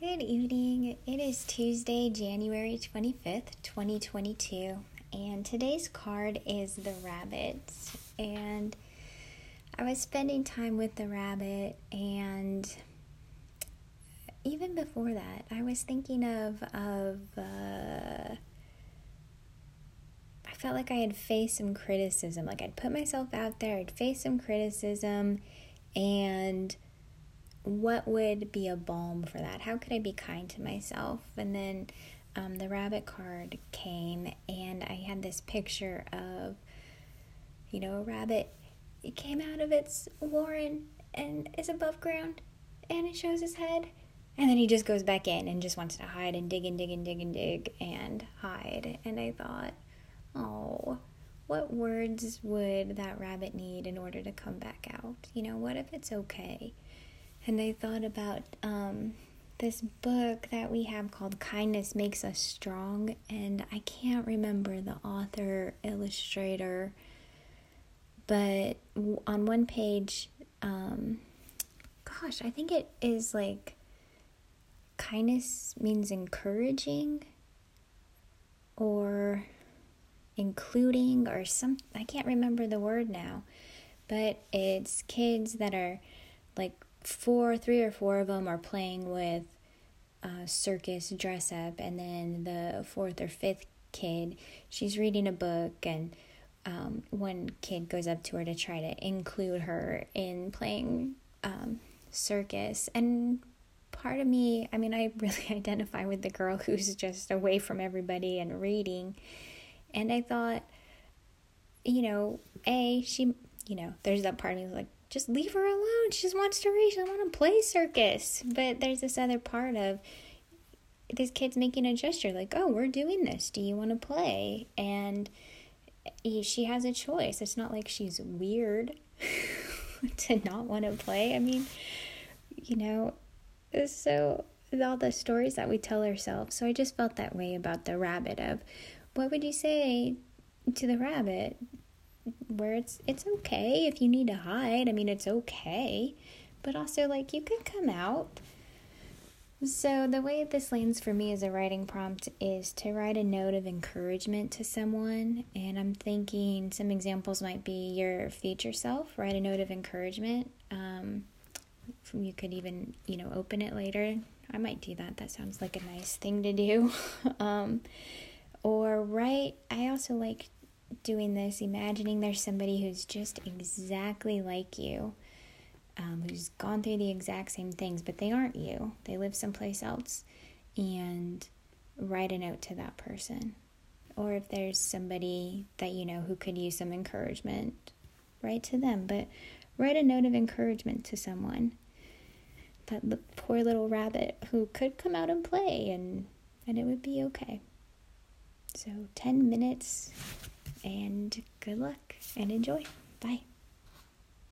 Good evening. It is Tuesday, January 25th, 2022, and today's card is the rabbit. And I was spending time with the rabbit, and even before that, I was thinking of of uh, I felt like I had faced some criticism. Like I'd put myself out there, I'd face some criticism, and what would be a balm for that? How could I be kind to myself? And then um, the rabbit card came, and I had this picture of, you know, a rabbit. It came out of its warren and is above ground, and it shows his head. And then he just goes back in and just wants to hide and dig and dig and dig and dig and hide. And I thought, oh, what words would that rabbit need in order to come back out? You know, what if it's okay? And I thought about um, this book that we have called Kindness Makes Us Strong, and I can't remember the author, illustrator, but on one page, um, gosh, I think it is like kindness means encouraging or including or some I can't remember the word now but it's kids that are like four, three or four of them are playing with uh, circus dress up, and then the fourth or fifth kid, she's reading a book, and um, one kid goes up to her to try to include her in playing um, circus. And part of me, I mean, I really identify with the girl who's just away from everybody and reading. And I thought, you know, A, she, you know, there's that part of me like, just leave her alone. She just wants to read. She doesn't want to play circus. But there's this other part of this kid's making a gesture like, oh, we're doing this. Do you want to play? And she has a choice. It's not like she's weird to not want to play. I mean, you know, so all the stories that we tell ourselves. So I just felt that way about the rabbit of what would you say to the rabbit? Where it's it's okay if you need to hide. I mean, it's okay. But also like you can come out. So the way this lands for me as a writing prompt is to write a note of encouragement to someone and I'm thinking some examples might be your future self, write a note of encouragement. Um, you could even, you know, open it later. I might do that. That sounds like a nice thing to do. um, or write, I also like doing this, imagining there's somebody who's just exactly like you, um, who's gone through the exact same things, but they aren't you. They live someplace else, and write a note to that person. Or if there's somebody that you know who could use some encouragement, write to them. But write a note of encouragement to someone. That poor little rabbit who could come out and play, and and it would be okay. So 10 minutes and good luck and enjoy. Bye.